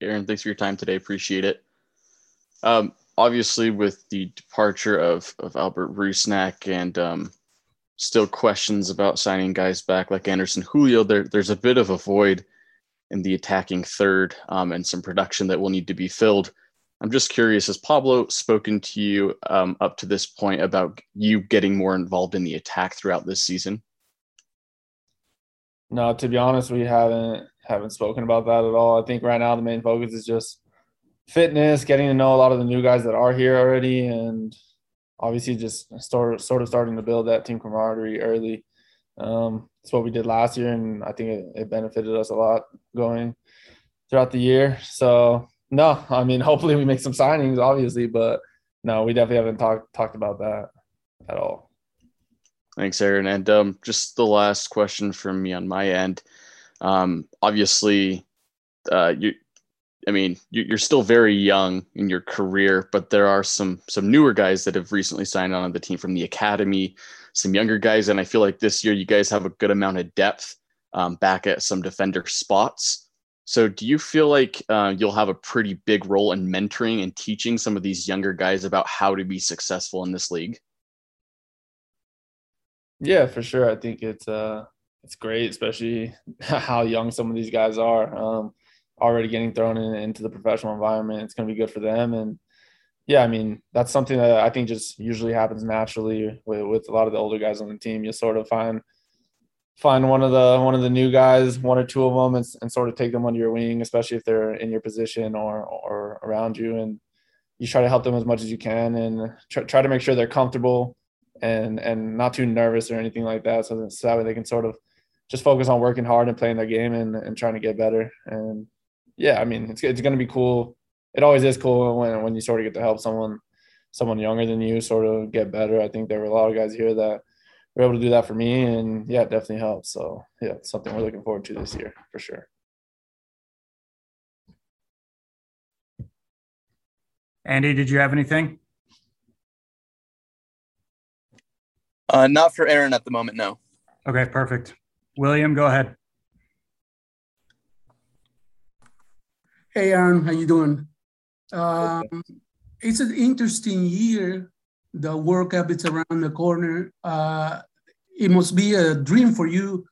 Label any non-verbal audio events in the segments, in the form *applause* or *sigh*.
Aaron, thanks for your time today. Appreciate it. Um, obviously, with the departure of, of Albert Rusnak and um, still questions about signing guys back like Anderson Julio, there, there's a bit of a void in the attacking third um, and some production that will need to be filled. I'm just curious, has Pablo spoken to you um, up to this point about you getting more involved in the attack throughout this season? No, to be honest, we haven't haven't spoken about that at all. I think right now the main focus is just fitness, getting to know a lot of the new guys that are here already, and obviously just start sort of starting to build that team camaraderie early. Um, it's what we did last year, and I think it, it benefited us a lot going throughout the year. So no, I mean, *laughs* hopefully we make some signings, obviously, but no, we definitely haven't talked talked about that at all. Thanks, Aaron. And um, just the last question from me on my end. Um, obviously, uh, you, I mean, you're still very young in your career, but there are some some newer guys that have recently signed on the team from the academy, some younger guys, and I feel like this year you guys have a good amount of depth um, back at some defender spots. So, do you feel like uh, you'll have a pretty big role in mentoring and teaching some of these younger guys about how to be successful in this league? Yeah, for sure. I think it's uh it's great, especially *laughs* how young some of these guys are. Um, already getting thrown in, into the professional environment, it's going to be good for them. And yeah, I mean that's something that I think just usually happens naturally with, with a lot of the older guys on the team. You sort of find find one of the one of the new guys, one or two of them, and, and sort of take them under your wing, especially if they're in your position or or around you, and you try to help them as much as you can, and try, try to make sure they're comfortable and and not too nervous or anything like that. So, so that way they can sort of just focus on working hard and playing their game and, and trying to get better. And yeah, I mean, it's it's going to be cool. It always is cool when when you sort of get to help someone someone younger than you sort of get better. I think there were a lot of guys here that were able to do that for me, and yeah, it definitely helps. So yeah, it's something we're looking forward to this year for sure. Andy, did you have anything? Uh, not for Aaron at the moment, no. Okay, perfect. William, go ahead. Hey, Aaron, how you doing? Um, it's an interesting year. The World Cup is around the corner. Uh, it must be a dream for you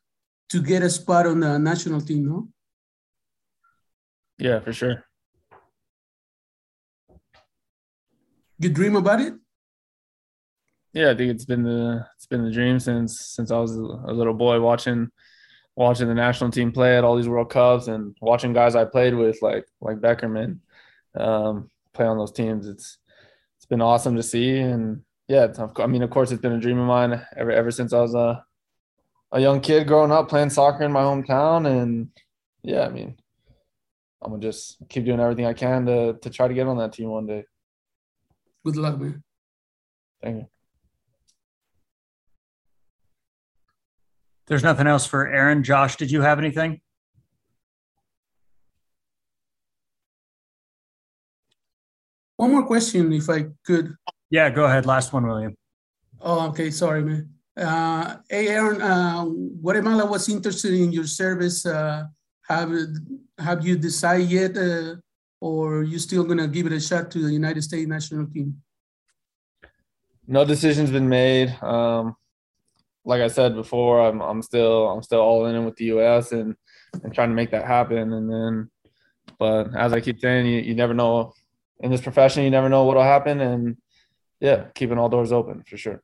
to get a spot on the national team, no? Yeah, for sure. You dream about it? Yeah, I think it's been the it's been the dream since since I was a little boy watching watching the national team play at all these World Cups and watching guys I played with like like Beckerman um, play on those teams. It's it's been awesome to see, and yeah, I mean, of course, it's been a dream of mine ever ever since I was a a young kid growing up playing soccer in my hometown, and yeah, I mean, I'm gonna just keep doing everything I can to to try to get on that team one day. Good luck, man. Thank you. There's nothing else for Aaron. Josh, did you have anything? One more question, if I could. Yeah, go ahead. Last one, William. Oh, okay. Sorry, man. Uh, hey, Aaron, uh, Guatemala was interested in your service. Uh, have have you decided yet, uh, or you still gonna give it a shot to the United States national team? No decision's been made. Um, like I said before, I'm I'm still I'm still all in with the US and and trying to make that happen. And then, but as I keep saying, you, you never know in this profession, you never know what'll happen. And yeah, keeping all doors open for sure.